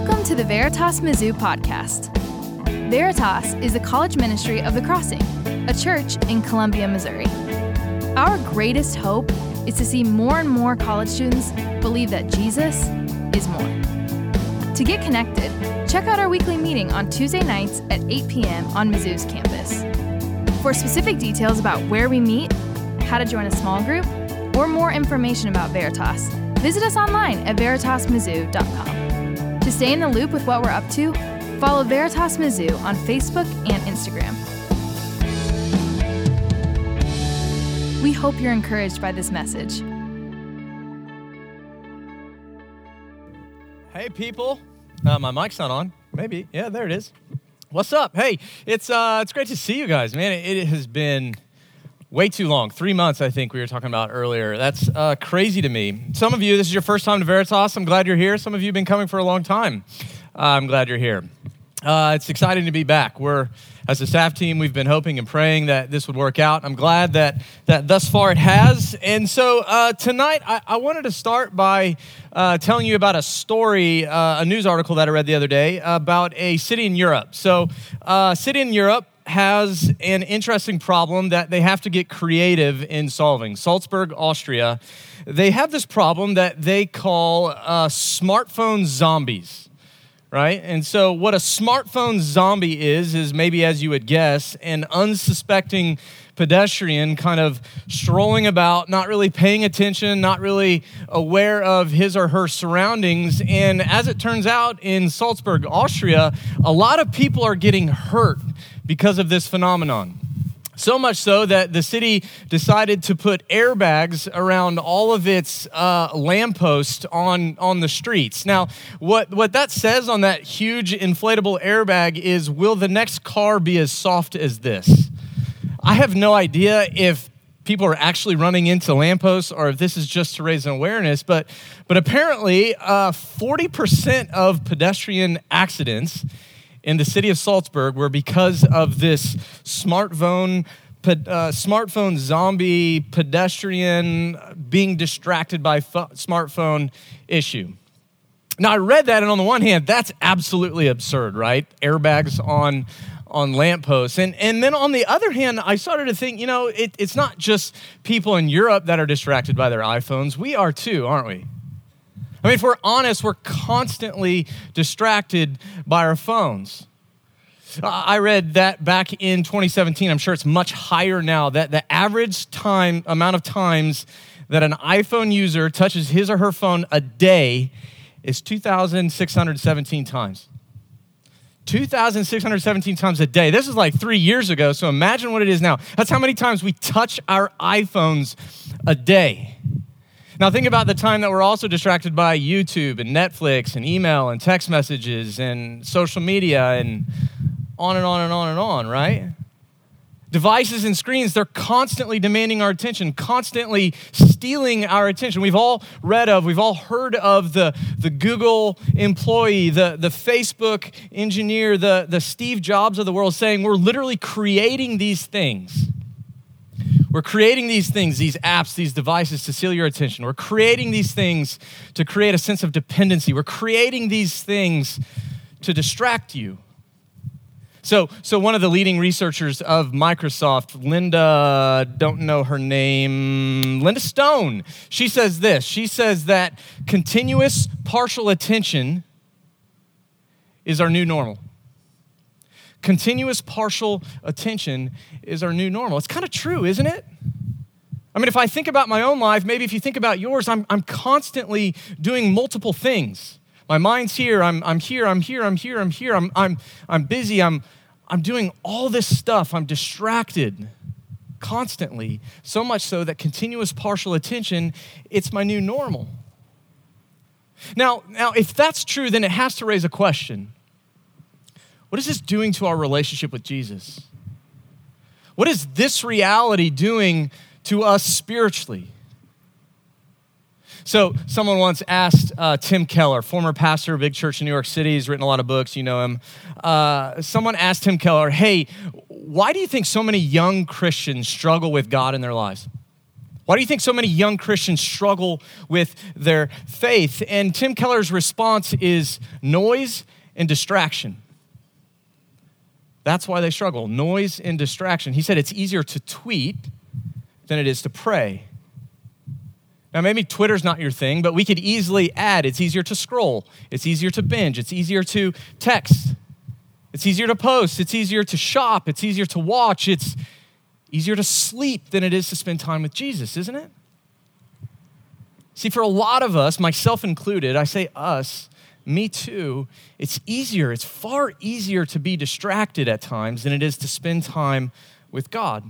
Welcome to the Veritas Mizzou podcast. Veritas is the college ministry of The Crossing, a church in Columbia, Missouri. Our greatest hope is to see more and more college students believe that Jesus is more. To get connected, check out our weekly meeting on Tuesday nights at 8 p.m. on Mizzou's campus. For specific details about where we meet, how to join a small group, or more information about Veritas, visit us online at veritasmizzou.com. To stay in the loop with what we're up to, follow Veritas Mizzou on Facebook and Instagram. We hope you're encouraged by this message. Hey, people. Uh, my mic's not on. Maybe. Yeah, there it is. What's up? Hey, it's uh, it's great to see you guys, man. It, it has been way too long. Three months, I think we were talking about earlier. That's uh, crazy to me. Some of you, this is your first time to Veritas. I'm glad you're here. Some of you have been coming for a long time. Uh, I'm glad you're here. Uh, it's exciting to be back. We're, as a staff team, we've been hoping and praying that this would work out. I'm glad that, that thus far it has. And so uh, tonight, I, I, wanted to start by uh, telling you about a story, uh, a news article that I read the other day about a city in Europe. So, city in Europe has an interesting problem that they have to get creative in solving. Salzburg, Austria, they have this problem that they call uh, smartphone zombies, right? And so, what a smartphone zombie is, is maybe as you would guess, an unsuspecting pedestrian kind of strolling about, not really paying attention, not really aware of his or her surroundings. And as it turns out in Salzburg, Austria, a lot of people are getting hurt because of this phenomenon. So much so that the city decided to put airbags around all of its uh, lampposts on, on the streets. Now, what, what that says on that huge inflatable airbag is will the next car be as soft as this? I have no idea if people are actually running into lampposts or if this is just to raise an awareness, but, but apparently, uh, 40% of pedestrian accidents in the city of Salzburg where, because of this smartphone uh, smartphone zombie pedestrian being distracted by smartphone issue. Now I read that, and on the one hand, that's absolutely absurd, right? Airbags on on lampposts. And, and then on the other hand, I started to think, you know, it, it's not just people in Europe that are distracted by their iPhones. We are too, aren't we? I mean, if we're honest, we're constantly distracted by our phones. I read that back in 2017. I'm sure it's much higher now. That the average time amount of times that an iPhone user touches his or her phone a day is 2,617 times. 2,617 times a day. This is like three years ago, so imagine what it is now. That's how many times we touch our iPhones a day. Now, think about the time that we're also distracted by YouTube and Netflix and email and text messages and social media and on and on and on and on, right? Devices and screens, they're constantly demanding our attention, constantly stealing our attention. We've all read of, we've all heard of the, the Google employee, the, the Facebook engineer, the, the Steve Jobs of the world saying, We're literally creating these things we're creating these things, these apps, these devices to steal your attention. We're creating these things to create a sense of dependency. We're creating these things to distract you. So, so one of the leading researchers of Microsoft, Linda, don't know her name, Linda Stone, she says this. She says that continuous partial attention is our new normal continuous partial attention is our new normal. It's kind of true, isn't it? I mean, if I think about my own life, maybe if you think about yours, I'm, I'm constantly doing multiple things. My mind's here, I'm, I'm here, I'm here, I'm here, I'm here, I'm, I'm, I'm busy, I'm, I'm doing all this stuff, I'm distracted constantly, so much so that continuous partial attention, it's my new normal. Now, now, if that's true, then it has to raise a question. What is this doing to our relationship with Jesus? What is this reality doing to us spiritually? So, someone once asked uh, Tim Keller, former pastor of big church in New York City, he's written a lot of books, you know him. Uh, someone asked Tim Keller, hey, why do you think so many young Christians struggle with God in their lives? Why do you think so many young Christians struggle with their faith? And Tim Keller's response is noise and distraction. That's why they struggle noise and distraction. He said it's easier to tweet than it is to pray. Now, maybe Twitter's not your thing, but we could easily add it's easier to scroll, it's easier to binge, it's easier to text, it's easier to post, it's easier to shop, it's easier to watch, it's easier to sleep than it is to spend time with Jesus, isn't it? See, for a lot of us, myself included, I say us, me too, it's easier, it's far easier to be distracted at times than it is to spend time with God.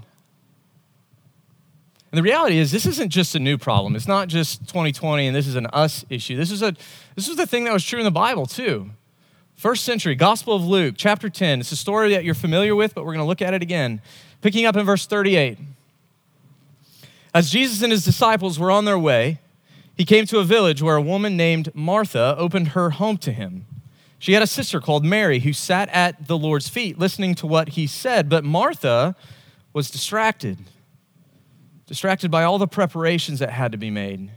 And the reality is, this isn't just a new problem. It's not just 2020 and this is an us issue. This is a this is the thing that was true in the Bible too. First century, Gospel of Luke, chapter 10. It's a story that you're familiar with, but we're going to look at it again. Picking up in verse 38. As Jesus and his disciples were on their way, he came to a village where a woman named Martha opened her home to him. She had a sister called Mary who sat at the Lord's feet listening to what he said, but Martha was distracted distracted by all the preparations that had to be made.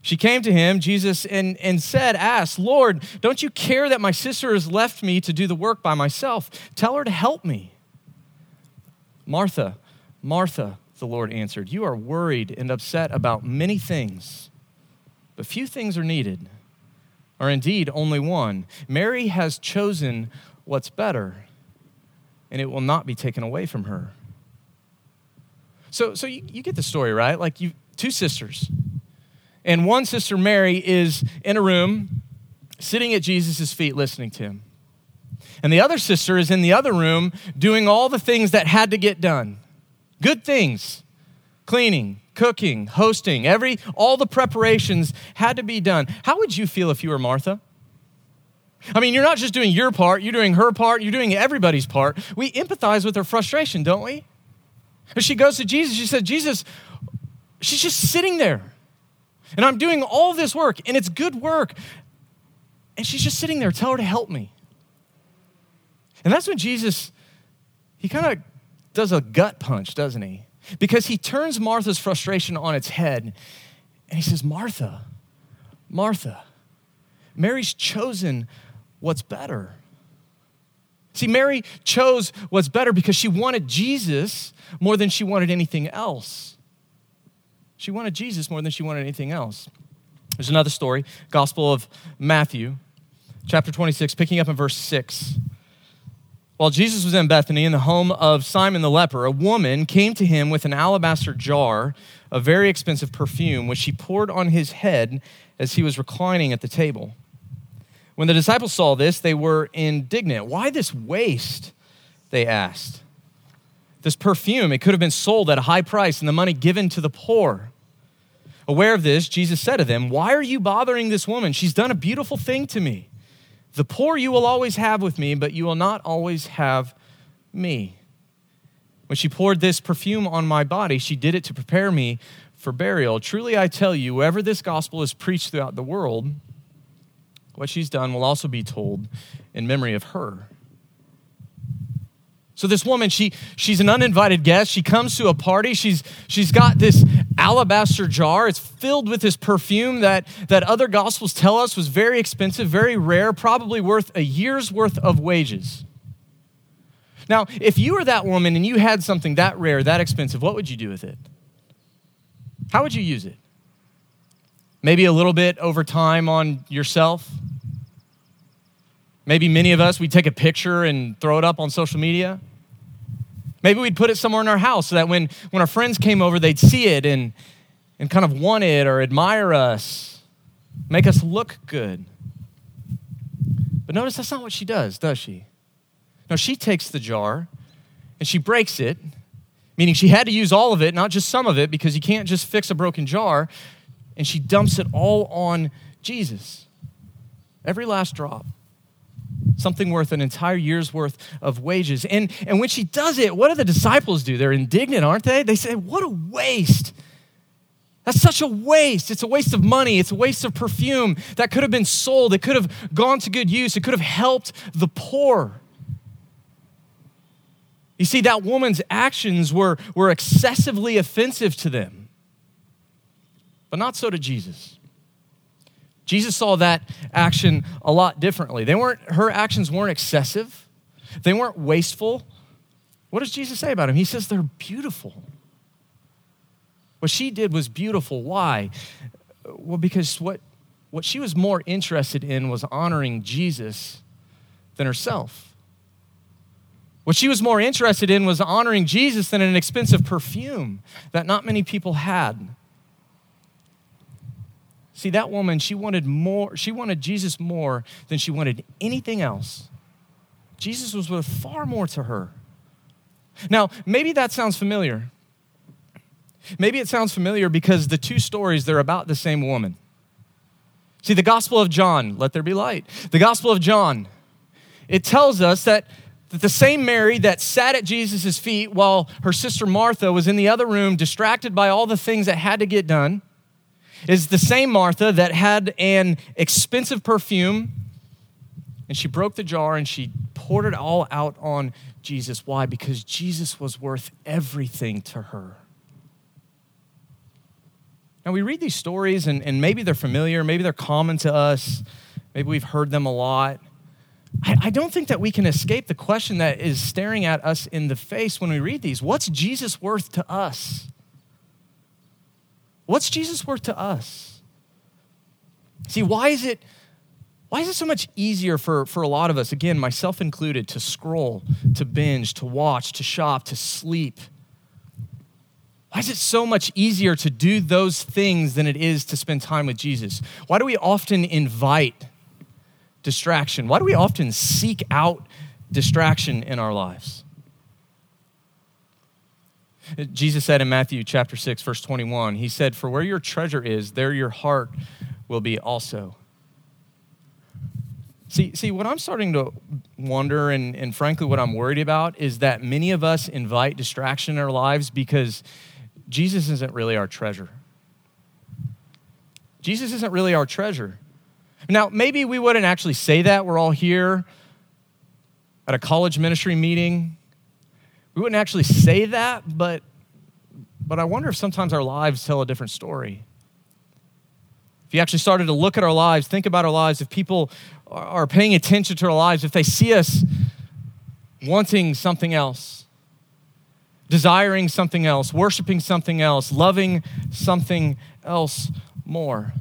She came to him, Jesus, and, and said, Asked, Lord, don't you care that my sister has left me to do the work by myself? Tell her to help me. Martha, Martha, the Lord answered, You are worried and upset about many things, but few things are needed, or indeed only one. Mary has chosen what's better, and it will not be taken away from her. So, so you, you get the story, right? Like you two sisters. And one sister, Mary, is in a room sitting at Jesus' feet listening to him. And the other sister is in the other room doing all the things that had to get done. Good things. Cleaning, cooking, hosting, every all the preparations had to be done. How would you feel if you were Martha? I mean, you're not just doing your part, you're doing her part, you're doing everybody's part. We empathize with her frustration, don't we? She goes to Jesus. She said, Jesus, she's just sitting there. And I'm doing all this work, and it's good work. And she's just sitting there. Tell her to help me. And that's when Jesus, he kind of does a gut punch, doesn't he? Because he turns Martha's frustration on its head and he says, Martha, Martha, Mary's chosen what's better. See, Mary chose what's better because she wanted Jesus more than she wanted anything else. She wanted Jesus more than she wanted anything else. There's another story, Gospel of Matthew, chapter 26, picking up in verse 6. While Jesus was in Bethany in the home of Simon the leper, a woman came to him with an alabaster jar of very expensive perfume, which she poured on his head as he was reclining at the table. When the disciples saw this, they were indignant. Why this waste? They asked. This perfume, it could have been sold at a high price and the money given to the poor. Aware of this, Jesus said to them, Why are you bothering this woman? She's done a beautiful thing to me. The poor you will always have with me, but you will not always have me. When she poured this perfume on my body, she did it to prepare me for burial. Truly, I tell you, wherever this gospel is preached throughout the world, what she's done will also be told in memory of her. So this woman, she, she's an uninvited guest. She comes to a party. She's, she's got this alabaster jar. It's filled with this perfume that, that other gospels tell us was very expensive, very rare, probably worth a year's worth of wages. Now, if you were that woman and you had something that rare, that expensive, what would you do with it? How would you use it? Maybe a little bit over time on yourself. Maybe many of us, we take a picture and throw it up on social media. Maybe we'd put it somewhere in our house so that when, when our friends came over, they'd see it and, and kind of want it or admire us, make us look good. But notice that's not what she does, does she? No, she takes the jar and she breaks it, meaning she had to use all of it, not just some of it, because you can't just fix a broken jar and she dumps it all on Jesus. Every last drop. Something worth an entire year's worth of wages. And, and when she does it, what do the disciples do? They're indignant, aren't they? They say, What a waste. That's such a waste. It's a waste of money. It's a waste of perfume that could have been sold. It could have gone to good use. It could have helped the poor. You see, that woman's actions were, were excessively offensive to them. But not so to Jesus. Jesus saw that action a lot differently. They weren't, her actions weren't excessive, they weren't wasteful. What does Jesus say about them? He says they're beautiful. What she did was beautiful. Why? Well, because what, what she was more interested in was honoring Jesus than herself. What she was more interested in was honoring Jesus than an expensive perfume that not many people had. See, that woman, she wanted more, she wanted Jesus more than she wanted anything else. Jesus was worth far more to her. Now, maybe that sounds familiar. Maybe it sounds familiar because the two stories, they're about the same woman. See, the Gospel of John, let there be light. The Gospel of John, it tells us that, that the same Mary that sat at Jesus' feet while her sister Martha was in the other room, distracted by all the things that had to get done, is the same Martha that had an expensive perfume and she broke the jar and she poured it all out on Jesus. Why? Because Jesus was worth everything to her. Now, we read these stories and, and maybe they're familiar, maybe they're common to us, maybe we've heard them a lot. I, I don't think that we can escape the question that is staring at us in the face when we read these. What's Jesus worth to us? What's Jesus worth to us? See, why is it why is it so much easier for, for a lot of us, again, myself included, to scroll, to binge, to watch, to shop, to sleep? Why is it so much easier to do those things than it is to spend time with Jesus? Why do we often invite distraction? Why do we often seek out distraction in our lives? Jesus said in Matthew chapter 6 verse 21, he said, "For where your treasure is, there your heart will be also." See, see, what I'm starting to wonder, and, and frankly, what I'm worried about, is that many of us invite distraction in our lives because Jesus isn't really our treasure. Jesus isn't really our treasure. Now, maybe we wouldn't actually say that. We're all here at a college ministry meeting we wouldn't actually say that, but, but I wonder if sometimes our lives tell a different story. If you actually started to look at our lives, think about our lives, if people are paying attention to our lives, if they see us wanting something else, desiring something else, worshiping something else, loving something else more.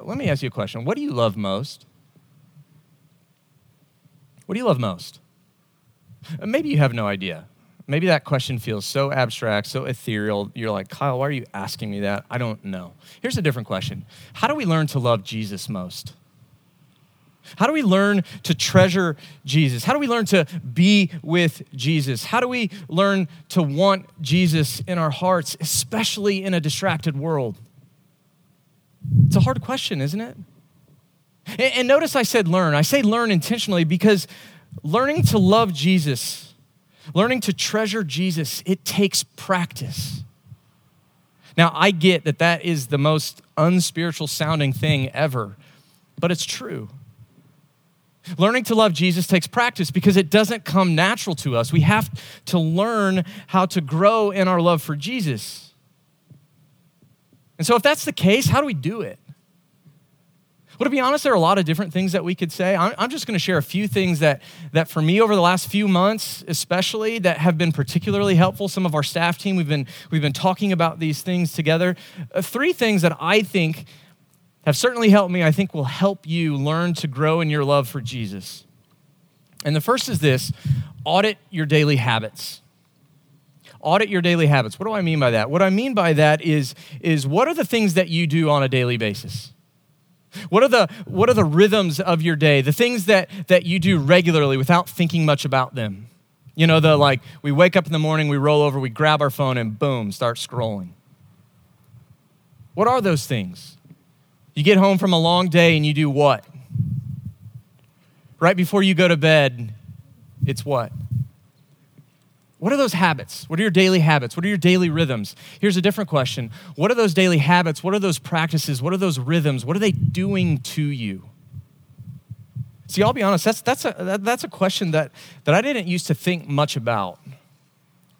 Let me ask you a question. What do you love most? What do you love most? Maybe you have no idea. Maybe that question feels so abstract, so ethereal. You're like, Kyle, why are you asking me that? I don't know. Here's a different question How do we learn to love Jesus most? How do we learn to treasure Jesus? How do we learn to be with Jesus? How do we learn to want Jesus in our hearts, especially in a distracted world? It's a hard question, isn't it? And notice I said learn. I say learn intentionally because learning to love Jesus, learning to treasure Jesus, it takes practice. Now, I get that that is the most unspiritual sounding thing ever, but it's true. Learning to love Jesus takes practice because it doesn't come natural to us. We have to learn how to grow in our love for Jesus. And so, if that's the case, how do we do it? Well, to be honest, there are a lot of different things that we could say. I'm, just going to share a few things that, that, for me, over the last few months, especially, that have been particularly helpful. Some of our staff team, we've been, we've been talking about these things together. Uh, three things that I think have certainly helped me, I think will help you learn to grow in your love for Jesus. And the first is this audit your daily habits audit your daily habits what do i mean by that what i mean by that is is what are the things that you do on a daily basis what are the, what are the rhythms of your day, the things that, that you do regularly without thinking much about them? You know, the like, we wake up in the morning, we roll over, we grab our phone, and boom, start scrolling. What are those things? You get home from a long day and you do what? Right before you go to bed, it's what? What are those habits? What are your daily habits? What are your daily rhythms? Here's a different question What are those daily habits? What are those practices? What are those rhythms? What are they doing to you? See, I'll be honest, that's, that's, a, that, that's a question that, that I didn't used to think much about.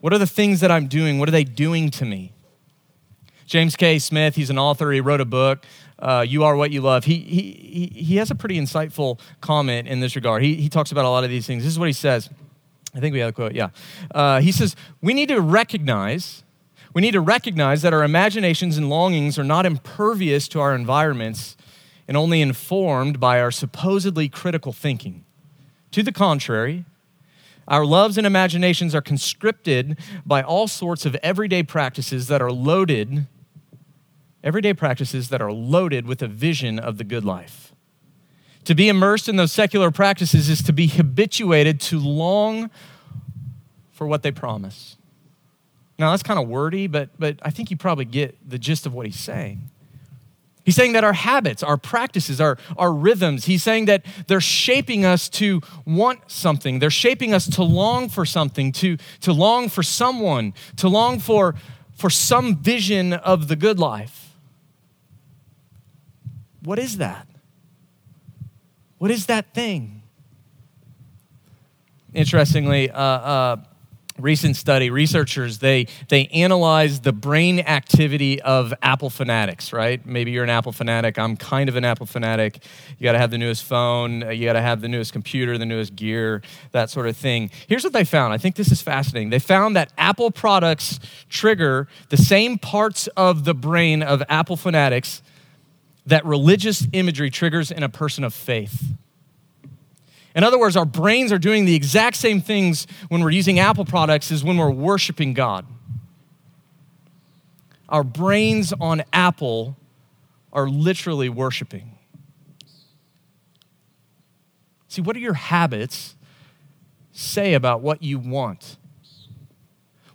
What are the things that I'm doing? What are they doing to me? James K. Smith, he's an author, he wrote a book. Uh, you are what you love. He, he, he has a pretty insightful comment in this regard. He, he talks about a lot of these things. This is what he says. I think we have a quote, yeah. Uh, he says, We need to recognize, we need to recognize that our imaginations and longings are not impervious to our environments and only informed by our supposedly critical thinking. To the contrary, our loves and imaginations are conscripted by all sorts of everyday practices that are loaded, everyday practices that are loaded with a vision of the good life. To be immersed in those secular practices is to be habituated to long for what they promise. Now, that's kind of wordy, but, but I think you probably get the gist of what he's saying. He's saying that our habits, our practices, our, our rhythms, he's saying that they're shaping us to want something. They're shaping us to long for something, to, to long for someone, to long for, for some vision of the good life. What is that? What is that thing? Interestingly, uh, uh, recent study researchers they they analyzed the brain activity of apple fanatics right? Maybe you're an apple fanatic i'm kind of an apple fanatic. You got to have the newest phone uh, you got to have the newest computer the newest gear that sort of thing. Here's what they found. I think this is fascinating. They found that apple products trigger the same parts of the brain of apple fanatics that religious imagery triggers in a person of faith in other words, our brains are doing the exact same things when we're using Apple products as when we're worshiping God. Our brains on Apple are literally worshiping. See, what do your habits say about what you want?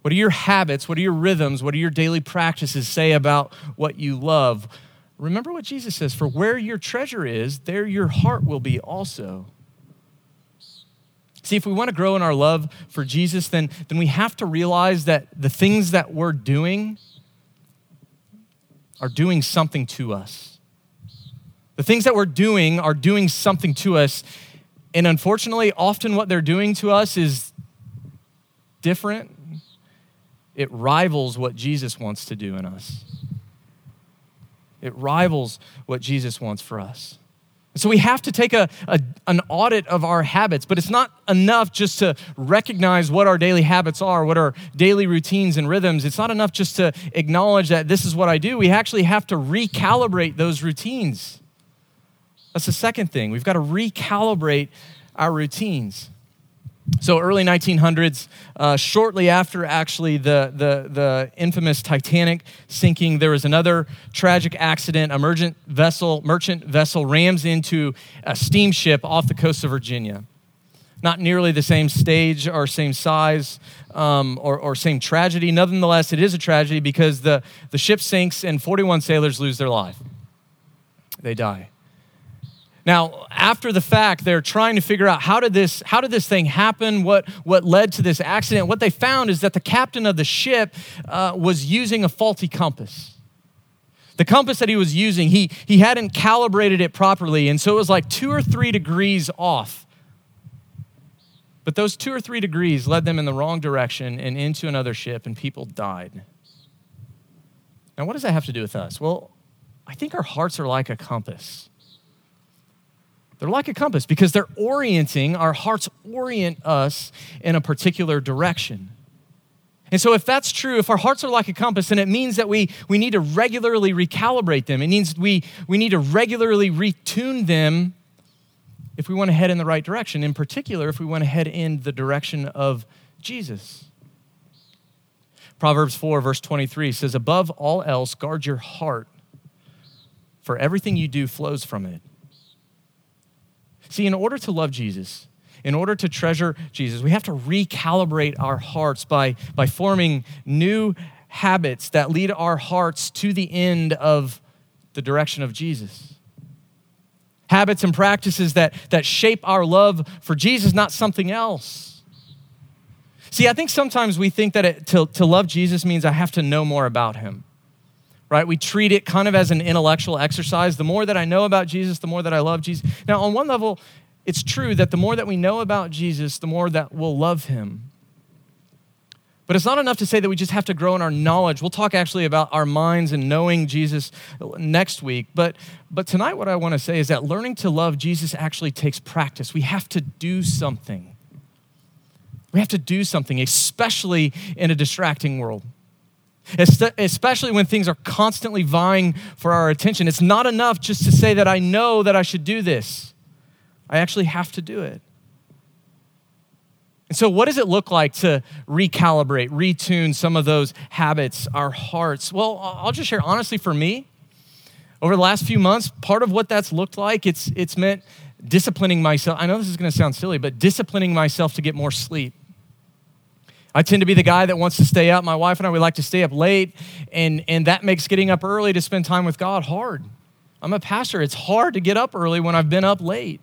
What do your habits, what are your rhythms, what do your daily practices say about what you love? Remember what Jesus says for where your treasure is, there your heart will be also. See, if we want to grow in our love for Jesus, then, then we have to realize that the things that we're doing are doing something to us. The things that we're doing are doing something to us. And unfortunately, often what they're doing to us is different. It rivals what Jesus wants to do in us. It rivals what Jesus wants for us. So we have to take a, a, an audit of our habits, but it's not enough just to recognize what our daily habits are, what our daily routines and rhythms. It's not enough just to acknowledge that this is what I do. We actually have to recalibrate those routines. That's the second thing. We've got to recalibrate our routines. So early 1900s, uh, shortly after actually the, the, the infamous Titanic sinking, there was another tragic accident. A merchant vessel, merchant vessel rams into a steamship off the coast of Virginia. Not nearly the same stage or same size um, or, or same tragedy. Nonetheless, it is a tragedy because the, the ship sinks and 41 sailors lose their life. They die. Now, after the fact, they're trying to figure out how did this, how did this thing happen? What, what led to this accident? What they found is that the captain of the ship uh, was using a faulty compass. The compass that he was using, he, he hadn't calibrated it properly, and so it was like two or three degrees off. But those two or three degrees led them in the wrong direction and into another ship, and people died. Now, what does that have to do with us? Well, I think our hearts are like a compass. They're like a compass because they're orienting, our hearts orient us in a particular direction. And so, if that's true, if our hearts are like a compass, then it means that we, we need to regularly recalibrate them. It means we, we need to regularly retune them if we want to head in the right direction, in particular, if we want to head in the direction of Jesus. Proverbs 4, verse 23 says, Above all else, guard your heart, for everything you do flows from it. See, in order to love Jesus, in order to treasure Jesus, we have to recalibrate our hearts by, by forming new habits that lead our hearts to the end of the direction of Jesus. Habits and practices that, that shape our love for Jesus, not something else. See, I think sometimes we think that it, to, to love Jesus means I have to know more about him right? We treat it kind of as an intellectual exercise. The more that I know about Jesus, the more that I love Jesus. Now, on one level, it's true that the more that we know about Jesus, the more that we'll love him. But it's not enough to say that we just have to grow in our knowledge. We'll talk actually about our minds and knowing Jesus next week. But, but tonight, what I want to say is that learning to love Jesus actually takes practice. We have to do something. We have to do something, especially in a distracting world. Especially when things are constantly vying for our attention. It's not enough just to say that I know that I should do this. I actually have to do it. And so, what does it look like to recalibrate, retune some of those habits, our hearts? Well, I'll just share honestly for me, over the last few months, part of what that's looked like, it's, it's meant disciplining myself. I know this is going to sound silly, but disciplining myself to get more sleep. I tend to be the guy that wants to stay up. My wife and I, we like to stay up late, and, and that makes getting up early to spend time with God hard. I'm a pastor. It's hard to get up early when I've been up late.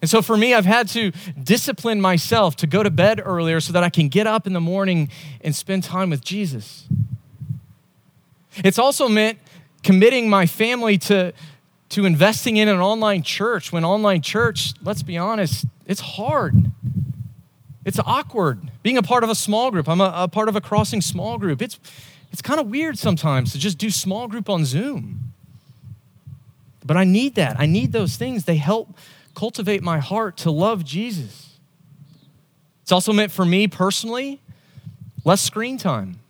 And so for me, I've had to discipline myself to go to bed earlier so that I can get up in the morning and spend time with Jesus. It's also meant committing my family to, to investing in an online church. When online church, let's be honest, it's hard. It's awkward. Being a part of a small group, I'm a, a part of a crossing small group. It's, it's kind of weird sometimes to just do small group on Zoom. But I need that. I need those things. They help cultivate my heart to love Jesus. It's also meant for me personally less screen time,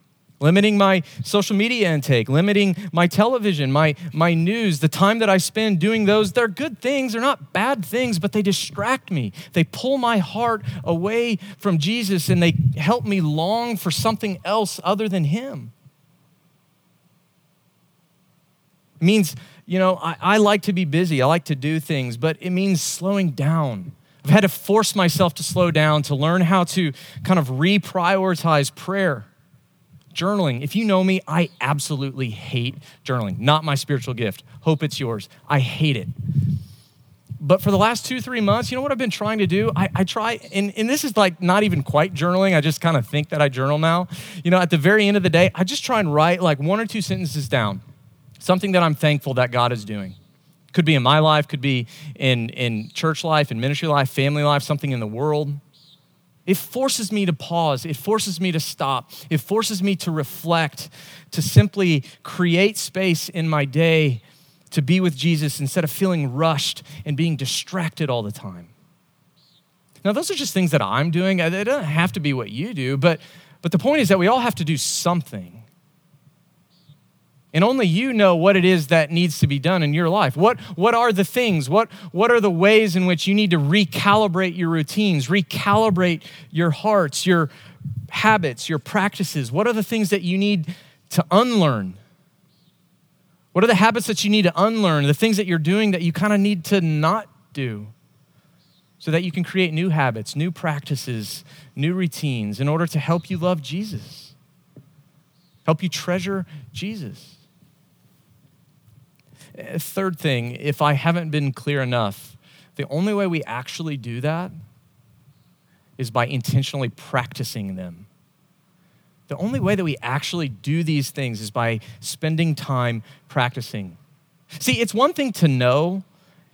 limiting my social media intake, limiting my television, my, my news, the time that I spend doing those. They're good things, they're not bad things, but they distract me. They pull my heart away from Jesus and they help me long for something else other than Him. It means you know, I, I like to be busy, I like to do things, but it means slowing down. I've had to force myself to slow down, to learn how to kind of reprioritize prayer. Journaling. If you know me, I absolutely hate journaling. Not my spiritual gift. Hope it's yours. I hate it. But for the last two, three months, you know what I've been trying to do? I, I try, and, and this is like not even quite journaling. I just kind of think that I journal now. You know, at the very end of the day, I just try and write like one or two sentences down something that I'm thankful that God is doing. Could be in my life, could be in, in church life, in ministry life, family life, something in the world. It forces me to pause. It forces me to stop. It forces me to reflect, to simply create space in my day to be with Jesus instead of feeling rushed and being distracted all the time. Now, those are just things that I'm doing. It doesn't have to be what you do, but, but the point is that we all have to do something. And only you know what it is that needs to be done in your life. What, what are the things? What, what are the ways in which you need to recalibrate your routines, recalibrate your hearts, your habits, your practices? What are the things that you need to unlearn? What are the habits that you need to unlearn? The things that you're doing that you kind of need to not do so that you can create new habits, new practices, new routines in order to help you love Jesus, help you treasure Jesus. Uh, third thing, if I haven't been clear enough, the only way we actually do that is by intentionally practicing them. The only way that we actually do these things is by spending time practicing. See, it's one thing to know,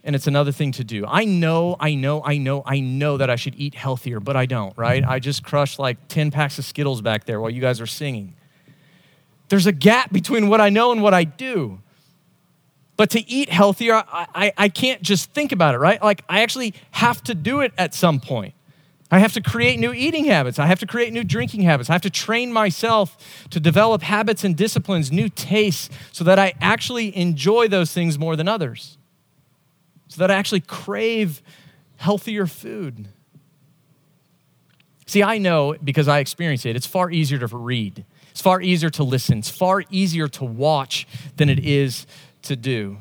and it's another thing to do. I know, I know, I know, I know that I should eat healthier, but I don't, right? I just crushed like 10 packs of Skittles back there while you guys are singing. There's a gap between what I know and what I do. But to eat healthier, I, I, I, can't just think about it, right? Like, I actually have to do it at some point. I have to create new eating habits. I have to create new drinking habits. I have to train myself to develop habits and disciplines, new tastes, so that I actually enjoy those things more than others, so that I actually crave healthier food. See, I know because I experience it, it's far easier to read, it's far easier to listen, it's far easier to watch than it is to do.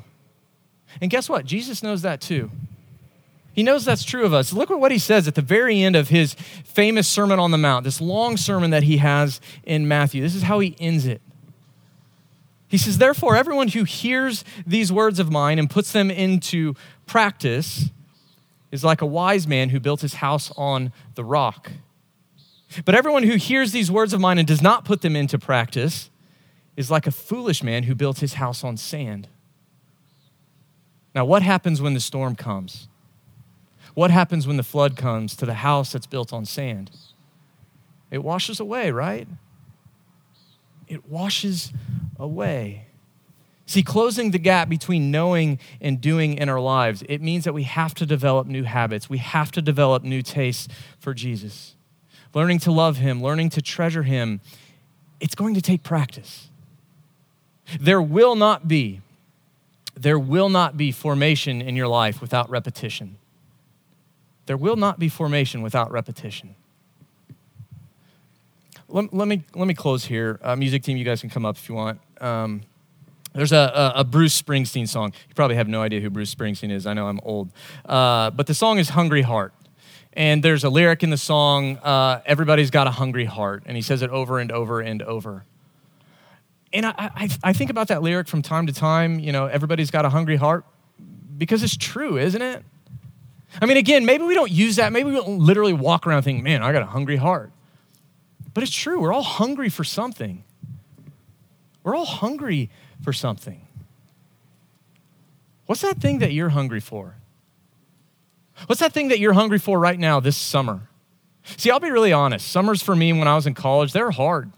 And guess what? Jesus knows that too. He knows that's true of us. Look at what he says at the very end of his famous Sermon on the Mount, this long sermon that he has in Matthew. This is how he ends it. He says, Therefore, everyone who hears these words of mine and puts them into practice is like a wise man who built his house on the rock. But everyone who hears these words of mine and does not put them into practice is like a foolish man who built his house on sand. Now, what happens when the storm comes? What happens when the flood comes to the house that's built on sand? It washes away, right? It washes away. See, closing the gap between knowing and doing in our lives, it means that we have to develop new habits. We have to develop new tastes for Jesus. Learning to love him, learning to treasure him, it's going to take practice. There will not be there will not be formation in your life without repetition. There will not be formation without repetition. Let, let me, let me close here. Uh, music team, you guys can come up if you want. Um, there's a, a, a, Bruce Springsteen song. You probably have no idea who Bruce Springsteen is. I know I'm old. Uh, but the song is Hungry Heart. And there's a lyric in the song, uh, Everybody's Got a Hungry Heart. And he says it over and over and over. And I, I, I think about that lyric from time to time, you know, everybody's got a hungry heart, because it's true, isn't it? I mean, again, maybe we don't use that. Maybe we don't literally walk around thinking, man, I got a hungry heart. But it's true. We're all hungry for something. We're all hungry for something. What's that thing that you're hungry for? What's that thing that you're hungry for right now this summer? See, I'll be really honest. Summers for me when I was in college, they're hard.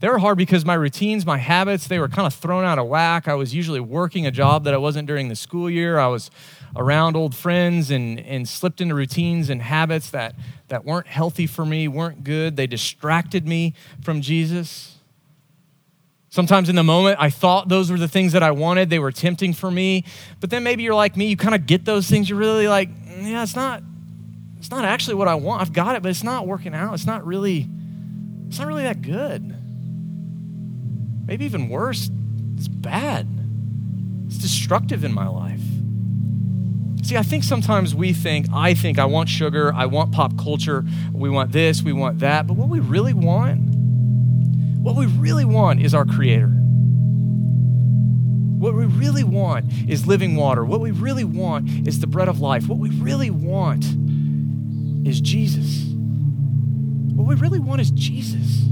They were hard because my routines, my habits, they were kind of thrown out of whack. I was usually working a job that I wasn't during the school year. I was around old friends and, and slipped into routines and habits that, that weren't healthy for me, weren't good. They distracted me from Jesus. Sometimes in the moment, I thought those were the things that I wanted. They were tempting for me. But then maybe you're like me, you kind of get those things. You're really like, yeah, it's not, it's not actually what I want. I've got it, but it's not working out. It's not really, it's not really that good. Maybe even worse, it's bad. It's destructive in my life. See, I think sometimes we think, I think I want sugar, I want pop culture, we want this, we want that, but what we really want, what we really want is our Creator. What we really want is living water. What we really want is the bread of life. What we really want is Jesus. What we really want is Jesus.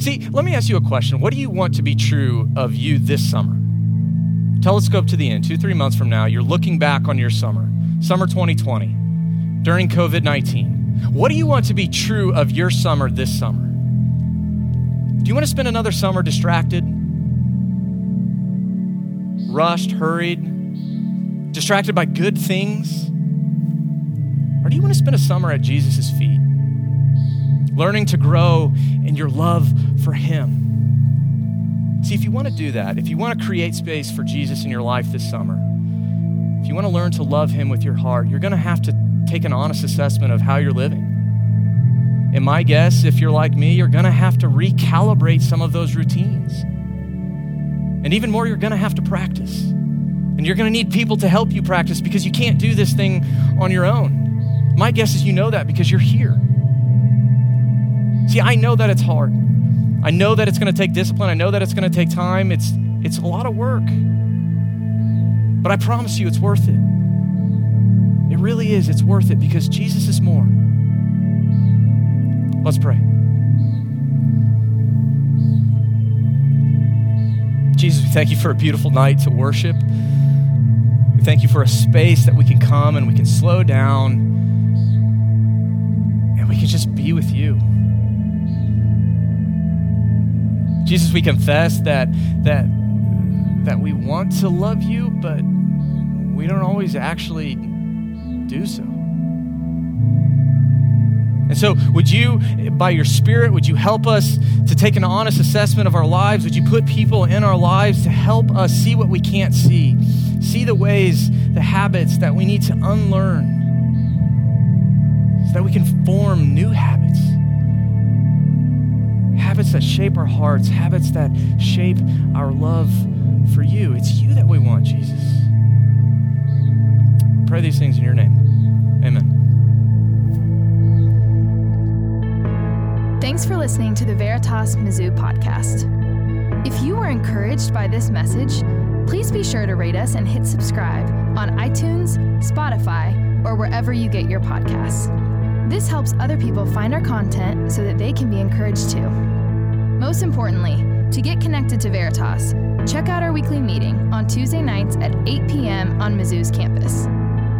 See, let me ask you a question. What do you want to be true of you this summer? Telescope to the end, two, three months from now, you're looking back on your summer, summer 2020, during COVID 19. What do you want to be true of your summer this summer? Do you want to spend another summer distracted, rushed, hurried, distracted by good things? Or do you want to spend a summer at Jesus' feet? learning to grow in your love for Him. See, if you want to do that, if you want to create space for Jesus in your life this summer, if you want to learn to love Him with your heart, you're going to have to take an honest assessment of how you're living. And my guess, if you're like me, you're going to have to recalibrate some of those routines. And even more, you're going to have to practice. And you're going to need people to help you practice because you can't do this thing on your own. My guess is you know that because you're here. See, I know that it's hard. I know that it's going to take discipline. I know that it's going to take time. It's, it's a lot of work. But I promise you, it's worth it. It really is. It's worth it because Jesus is more. Let's pray. Jesus, we thank you for a beautiful night to worship. We thank you for a space that we can come and we can slow down and we can just be with you. Jesus, we confess that that that we want to love you, but we don't always actually do so. And so, would you, by your Spirit, would you help us to take an honest assessment of our lives? Would you put people in our lives to help us see what we can't see? See the ways, the habits that we need to unlearn so that we can form new habits habits that shape our hearts, habits that shape our love for you. It's you that we want, Jesus. Pray these things in your name. Amen. Thanks for listening to the Veritas Mizzou podcast. If you were encouraged by this message, please be sure to rate us and hit subscribe on iTunes, Spotify, or wherever you get your podcasts. This helps other people find our content so that they can be encouraged too. Most importantly, to get connected to Veritas, check out our weekly meeting on Tuesday nights at 8 p.m. on Mizzou's campus.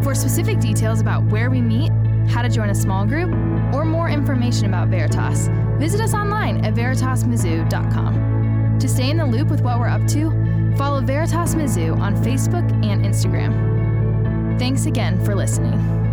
For specific details about where we meet, how to join a small group, or more information about Veritas, visit us online at veritasmizzou.com. To stay in the loop with what we're up to, follow Veritas Mizzou on Facebook and Instagram. Thanks again for listening.